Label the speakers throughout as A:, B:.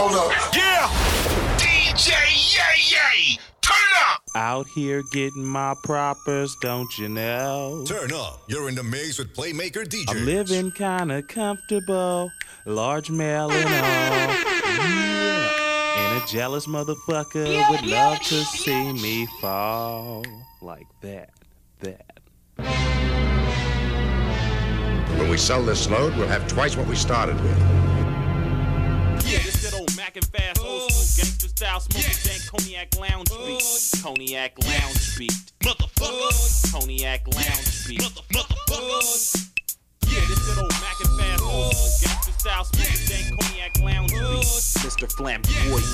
A: Hold up.
B: Yeah! DJ Yae Yae! Turn up!
C: Out here getting my propers, don't you know?
D: Turn up. You're in the mix with Playmaker DJ.
C: I'm living kinda comfortable, large mail and all. And a jealous motherfucker would love to see me fall like that, that.
E: When we sell this load, we'll have twice what we started with.
C: And fast old school gangster style smoking dank cognac lounge beat. Cognac lounge beat. Motherfucker. Cognac lounge beat. Motherfucker. Yeah, this old Mac and fast old school gangster style smoking dank cognac lounge beat. Mr. Flamboyant.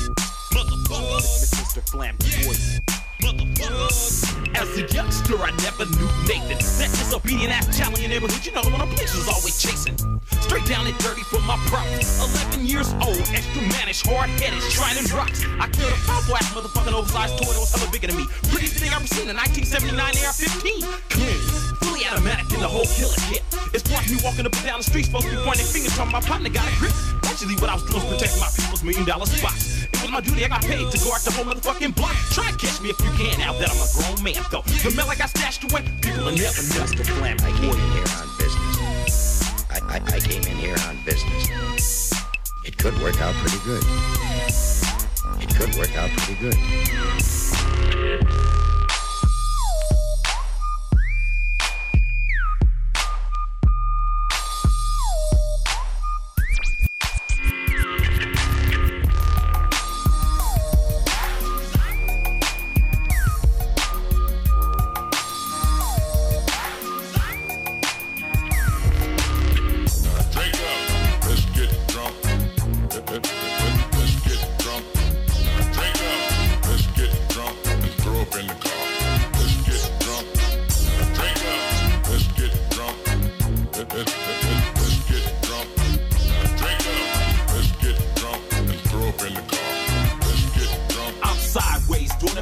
C: Motherfucker. Mr. Flamboyant. Motherfucker.
F: As a youngster, I never knew Nathan. That disobedient ass child in your neighborhood, you know the one I'm always chasing. Straight down and dirty for my props. 11 years old, extra mannish, hard headed, shining rocks. I killed a powerful ass motherfucking oversized toy that was hella bigger than me. Prettiest thing I've ever seen, a 1979 AR-15. Clean, fully automatic in the whole killer kit. It's watching me walking up and down the street, supposed to be pointing fingers, talking my partner got a grip. Actually, what I was doing was protecting my people's million dollar spots. It was my duty, I got paid to guard the whole motherfucking block. Try and catch me if you can, now that I'm a grown man, though. The mail I got stashed away, people will never know.
E: I
C: Flamboyant.
E: in here on business. I, I, came in here on business. It could work out pretty good. It could work out pretty good.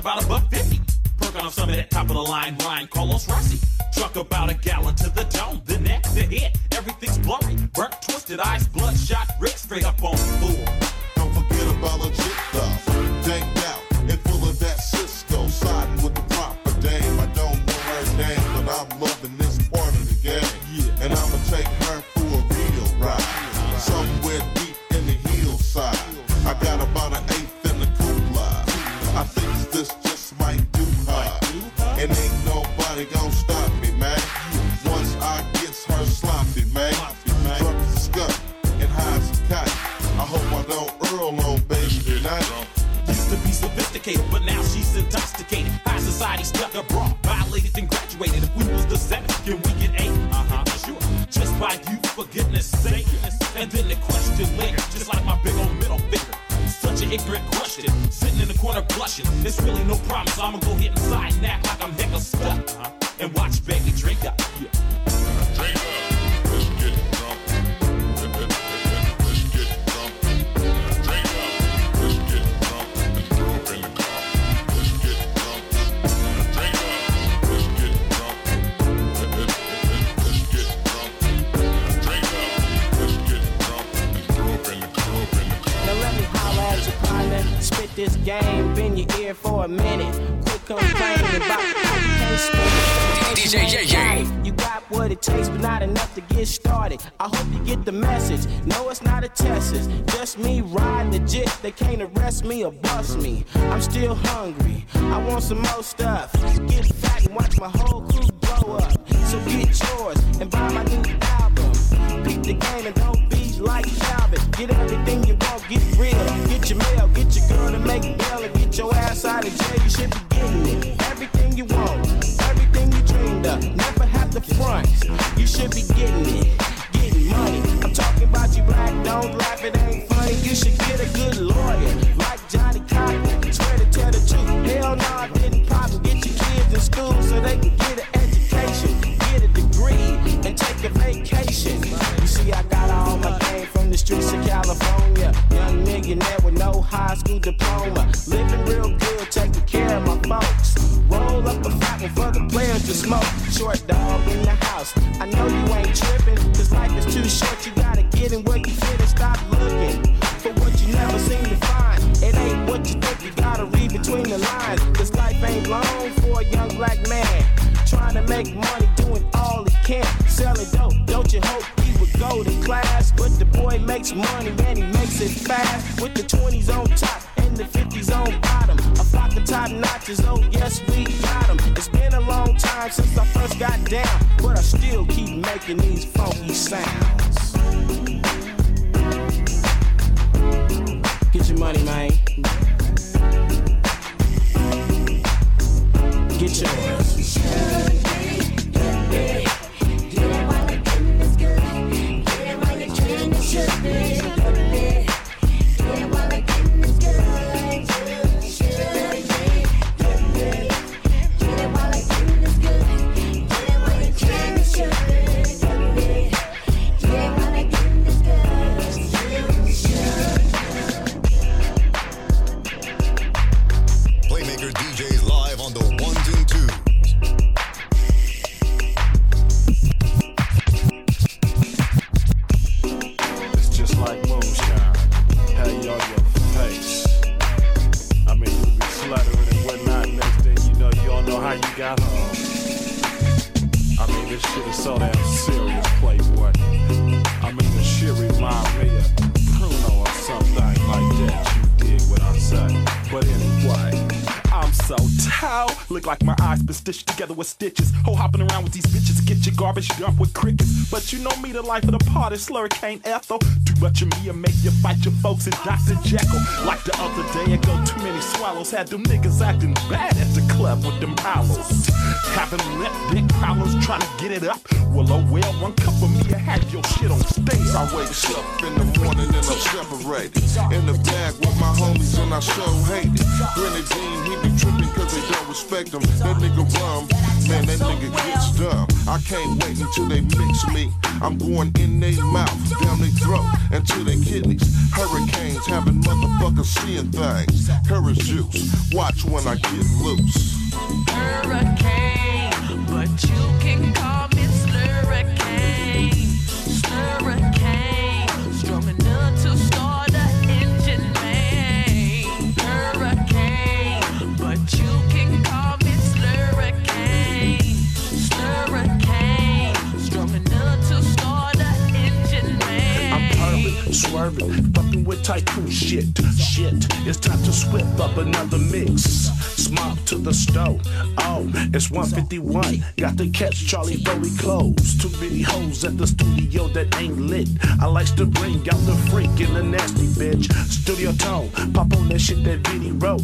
F: About a buck fifty. Perk on some of that top of the line Ryan Carlos Rossi. Truck about a gallon to the dome, the neck, the head, everything's blurry. Burnt, twisted eyes, bloodshot, Rick straight up on the floor.
G: Don't forget about a chick though. The
F: seventh, can we get eight? Uh huh, sure. Just by you, for goodness sake. And then the question later, just like my big old middle finger. Such an ignorant question, sitting in the corner blushing. It's really no problem, so I'ma go hit inside and act like I'm hecka stuck. Uh-huh. And watch baby
H: minute. Quit complaining about how you can't spend.
I: DJ Yae Yae.
H: You got what it takes, but not enough to get started. I hope you get the message. No, it's not a test. It's just me riding legit. They can't arrest me or bust me. I'm still hungry. I want some more stuff. Get fat and watch my whole crew blow up. So get yours and buy my new album. Beat the game and don't be like Calvin. Get everything you want, get real. Get your mail, get your girl to make bail, get your ass out of jail. You should be getting it. Everything you want, everything you dreamed of. Never have to front. You should be getting it. Getting money. I'm talking about you black, don't laugh, it ain't funny. You should get a good lawyer, like Johnnie Cochran. Swear to tell the truth. Hell no, I didn't pop get your kids in school so they can get an education, get a degree, and take a vacation. You see, I got all my game from the streets of California millionaire with no high school diploma. Living real good, taking care of my folks. Roll up a fountain for the players to smoke. Short dog in the house. I know you ain't tripping, cause life is too short. You gotta get in where you fit and stop looking for what you never seem to find. It ain't what you think, you gotta read between the lines. Cause life ain't long for a young black man trying to make money makes money and he makes it fast with the 20s on top and the 50s on bottom. A flock of top notches, oh yes, we got them. It's been a long time since I first got down, but I still keep making these funky sounds. Get your money, man. Get yours.
F: I mean, this shit is so damn serious, Playboy. I mean, the shit remind me of Pruno or something like that. You dig what I say? But anyway. So tall. Look like my eyes been stitched together with stitches. Ho hopping around with these bitches, get your garbage dumped with crickets. But you know me, the life of the party, Slurricane Ethel. Too much of me and make you fight your folks and Dr. Jekyll. Like the other day I ago, too many swallows had them niggas acting bad at the club with them hollows. Having lip dick problems trying to get it up. Well, oh well, one cup of me, I had your shit on stage.
G: I wake up in the morning and I'm separated. In the bag with my homies and I show hate. Grenadine, he be tripping cause they don't respect him. That nigga rum, man, that nigga gets dumb. I can't wait until they mix me. I'm going in their mouth, down their throat, and to their kidneys. Hurricanes having motherfuckers seeing things. Courage juice, watch when I get loose.
I: Hurricane, but you can call me
J: swerving, fucking with tycoon shit. Shit, it's time to swip up another mix. Smart to the stove. Oh, it's 151. Got to catch Charlie Foley clothes. Too many hoes at the studio that ain't lit. I likes to bring out the freak in the nasty bitch. Studio tone, pop on that shit that Vinny wrote.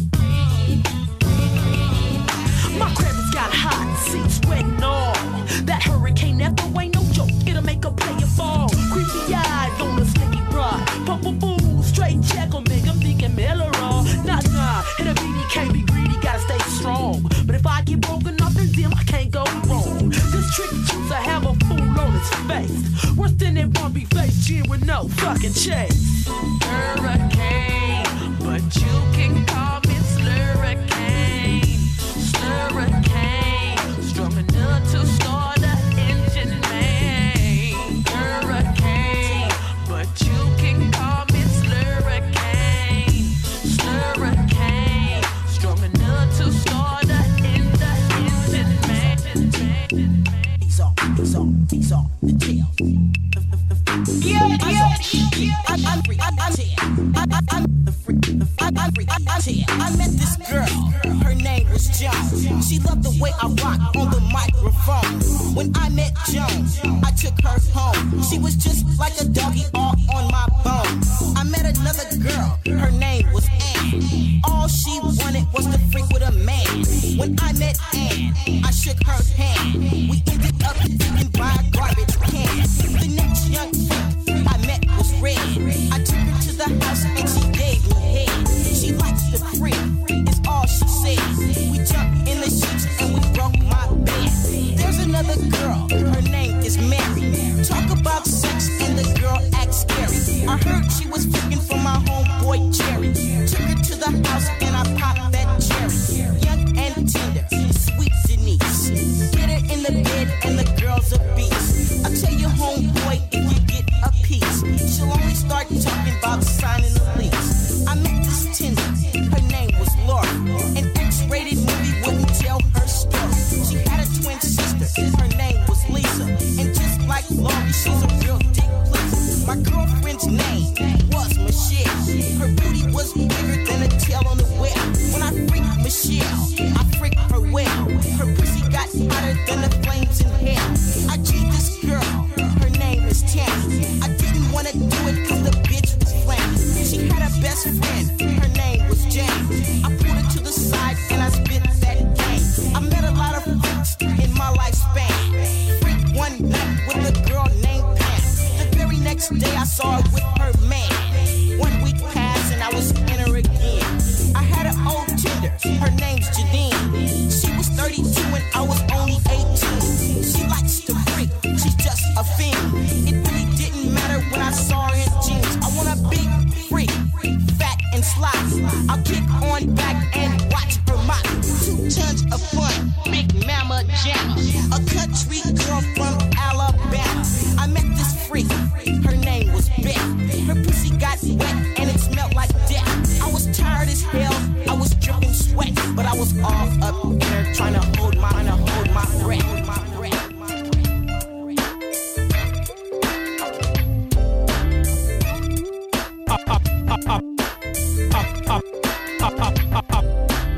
I: My crib has got hot seats, sweating all. That hurricane never ain't his face. Worse than that bumpy face cheer with no fucking chase. Hurricane, but you She loved the way I rock Her
H: pussy got wet and it smelled like death. I was tired as hell, I was dripping sweat, but I was all up in her trying to hold my, trying to hold my breath.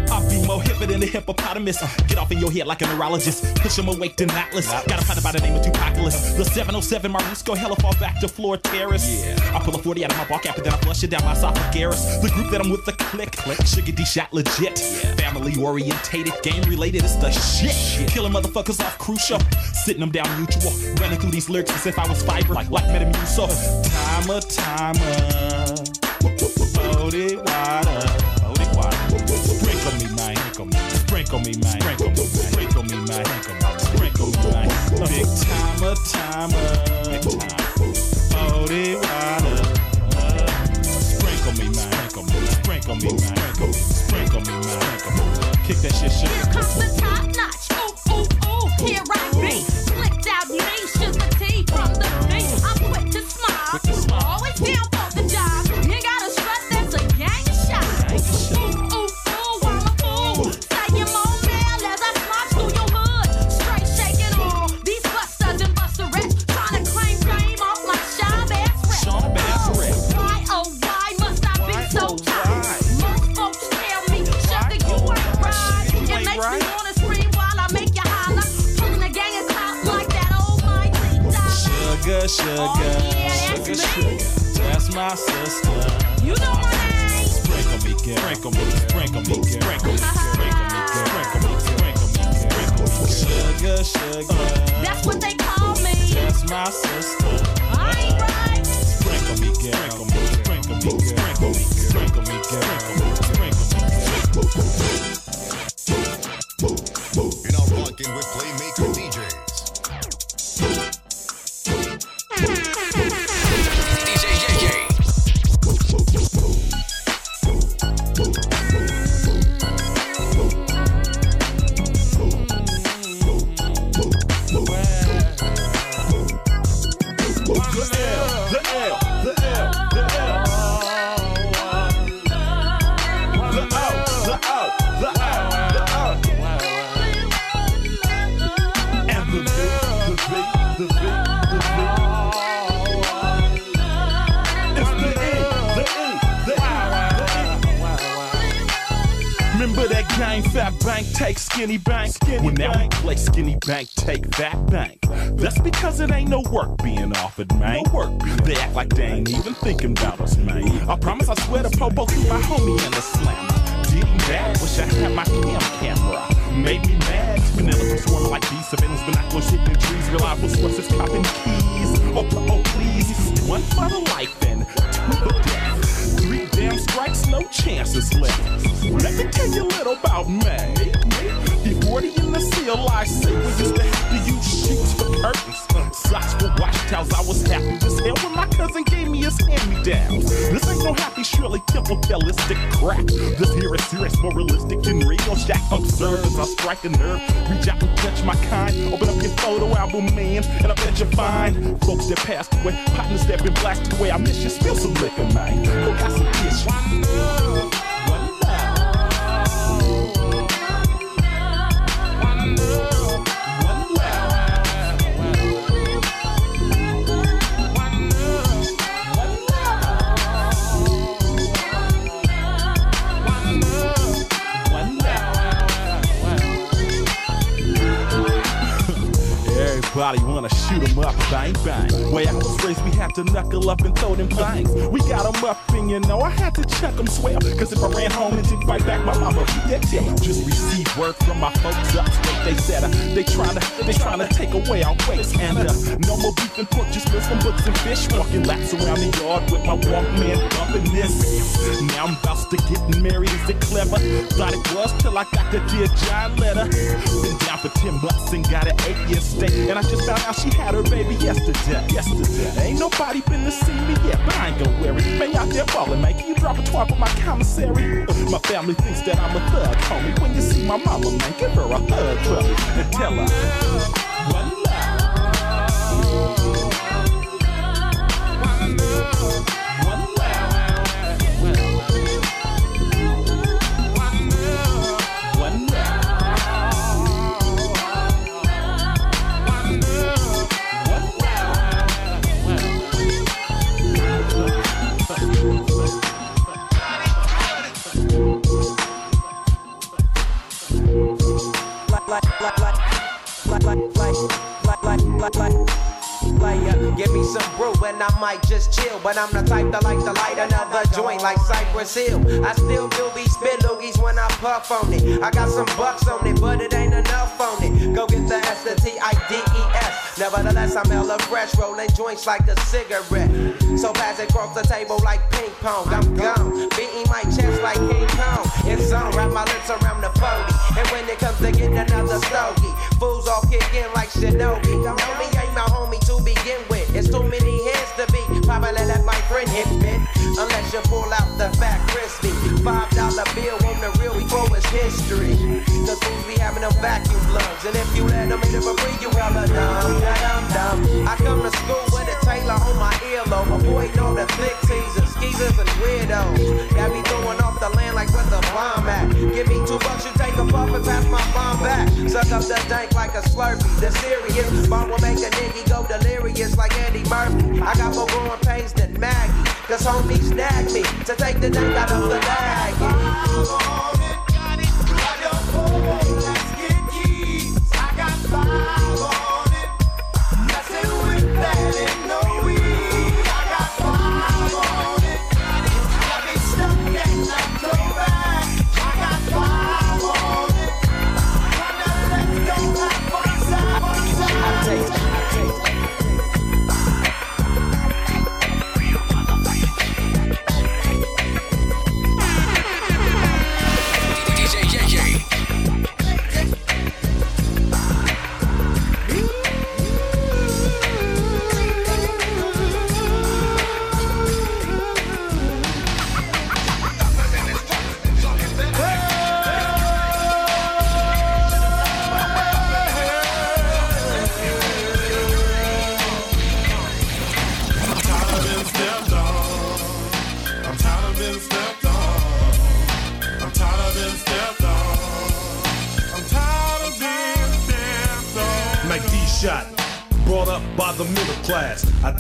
F: I'll be more hipper than the hippopotamus. Get off in your head like a neurologist. Push him awake to Atlas. Gotta find out by the name of Tupaculus. The 707 Marisco hella fall back to floor terrace. Yeah. I pull a 40 out of my bar cap and then I flush it down my esophagus. The group that I'm with, the click. click. Sugar D shot legit. Yeah. Family orientated, game related, it's the shit. Killing motherfuckers off crucial. Sitting them down mutual. Running through these lyrics as if I was fiber. Like, like Metamucil. Timer, timer.
I: Sugar, sugar, yeah,
F: sugar, sugar. That's my sister.
I: You know my name.
F: Sprinkle me, girl. Sprinkle me, sprinkle me. Sprinkle me, sprinkle me. Sprinkle me, sprinkle me. Sprinkle me, sugar, sugar.
I: That's what they call me.
F: That's my sister.
I: I ain't right.
F: Sprinkle me, girl. Sprinkle me, sprinkle me. Sprinkle me, girl. Sprinkle me, sprinkle bank, take skinny well, now we play skinny bank, take that bank. That's because it ain't no work being offered, man. No work. They act like they ain't even thinking about us, man. I promise I swear to Popo to my homie in the slam. Him bad, wish I had my cam camera. Made me mad. Vanilla swarming like bees, surveillance binoculars hitting trees, reliable sources copping keys. Oh, oh, oh, please. One for the life and two for death. Three damn strikes, no chances left. Let me tell you a little about me. I we used to have to use sheets for curtains, socks for wash towels. I was happy as hell when my cousin gave me his hand-me-downs. This ain't no happy Shirley Temple realistic crap. This here is serious, more realistic than real. Shack observe as I strike a nerve. Reach out and touch my kind. Open up your photo album, man, and I bet you find folks that passed away, partners that been blasted away. I miss you, spill some liquor, man. Who got some kiss? Gonna shoot 'em up, bang bang. Way I was raised, we had to knuckle up and throw them things. We got 'em up, and you know, I had to chuck 'em swell. Cause if I ran home and didn't fight back, my mama beat that tail. Just received word from my folks upstate. They said uh, they tryna, they tryna take away our weights. And uh, no more beef and pork, just Muslim books and fish. Walking laps around the yard with my Walkman bumping this. Now I'm about to get married, is it clever? Thought it was till I got the dear John letter. Been down for 10 bucks and got an 8 year stay. And I just found out she had her baby yesterday. Yesterday. Ain't nobody been to see me yet, but I ain't gonna wear it. Out there ballin', man. Can you drop a twat on my commissary? My family thinks that I'm a thug, homie. When you see my mama, man, give her a hug, brother, and tell her.
K: Give me some brew and I might just chill. But I'm the type that like to light another joint like Cypress Hill. I still do be spit loogies when I puff on it. I got some bucks on it, but it ain't enough on it. Nevertheless, I'm hella fresh, rolling joints like a cigarette. So pass it across the table like ping pong. I'm gone, beating my chest like King Kong. It's on, wrap my lips around the 40. And when it comes to getting another stogie, fools all kick in like Shinobi. Me ain't my homie to begin with. It's too many heads to be. Probably let my friend hit me. Unless you pull out the fat crispy. Five dollar bill on the real before it's history. Cause fools be having them vacuum plugs. And if you let them hit it for free, you hella dumb. Dumb, dumb. I come to school with a Taylor on my earlobe. Avoiding all the flick teasers, skeezers, and weirdos. Got me throwing off the land like where the bomb at. Give me two bucks, you take a puff and pass my bomb back. Suck up the dank like a slurpee. The serious bomb will make a nigga go delirious like Eddie Murphy. I got more growing pains. Cause homies snagged me to take the dank out of the bag.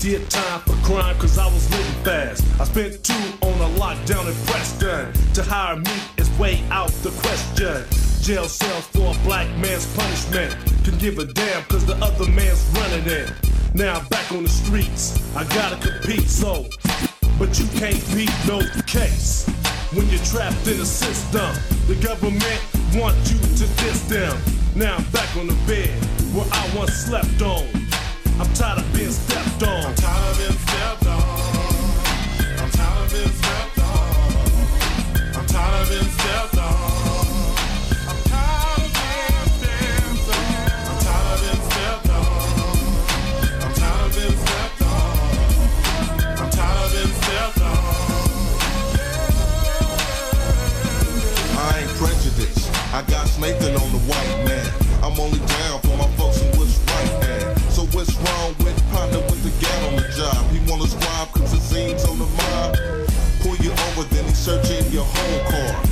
A: Did time for crime cause I was living fast. I spent two on a lockdown in Preston. To hire me is way out the question. Jail cells for a black man's punishment. Can give a damn cause the other man's running it. Now I'm back on the streets. I gotta compete, so. But you can't beat no case. When you're trapped in a system, the government want you to diss them. Now I'm back on the bed where I once slept on. I'm tired of being stepped on.
G: I'm tired of being stepped on. I'm tired of being stepped on. I'm tired of being stepped on. I got Nathan on the white man. I'm only wrong with partner with the gat on the job? He wanna squab cause it seems on the mind. Pull you over, then he searching your whole car.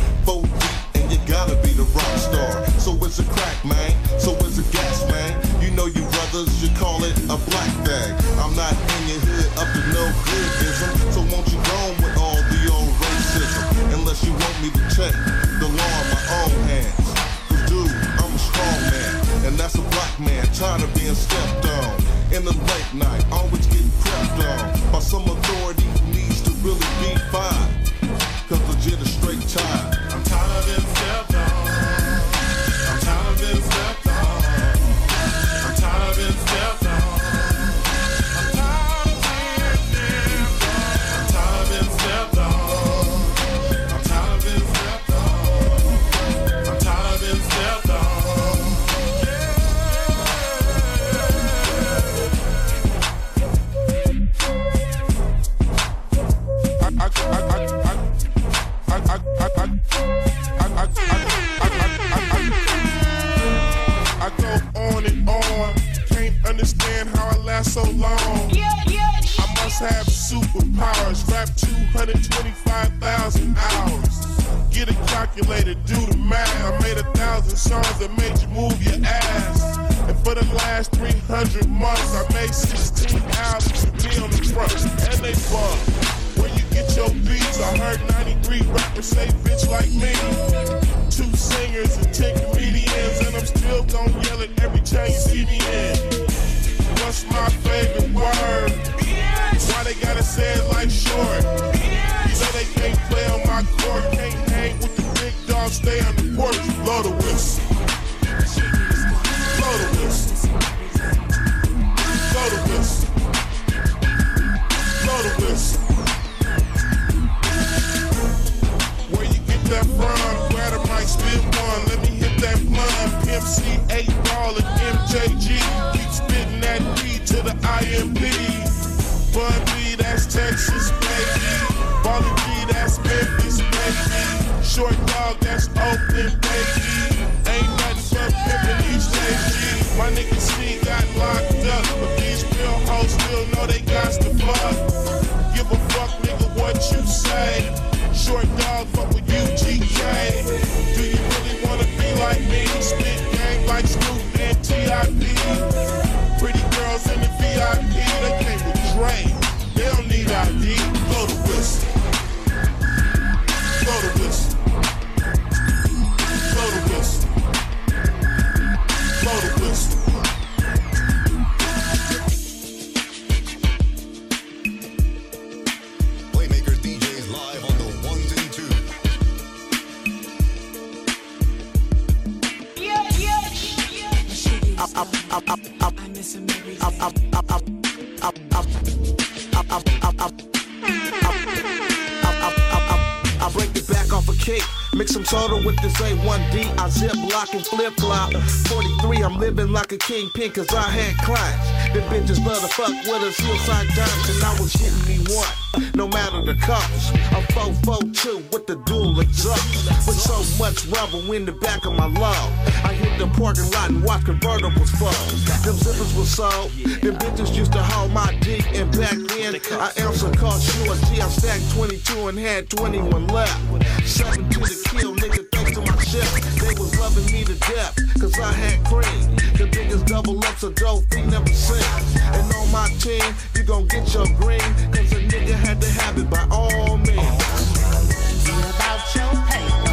G: said life's short. You know
L: they can't play on my court, can't hang with the big dogs, stay on motherfucker. fly, ziplock and
G: flip flop. 43, I'm living like a kingpin cause I had clients. The bitches love to fuck with us, hillside dimes, and I was hitting me one, no matter the cost. I'm 442 with the dual exhaust. With so much rubber in the back of my log. I hit the parking lot and watch convertibles fall. Them zippers were sold, them bitches used to hold my dick, and back then, I answered of cost you a G. I stacked 22 and had 21 left. Seven to the kill, nigga, thanks to my shit was loving me to death, cause I had cream. The biggest double ups a dope he never seen. And on my team, you gon' get your green, cause a nigga had to have it by all means.
J: About your paper.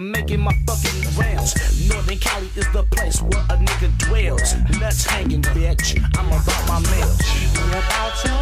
G: making my fucking rounds. Northern Cali is the place where a nigga dwells. Nuts hanging, bitch. I'm about my mail.
J: She about your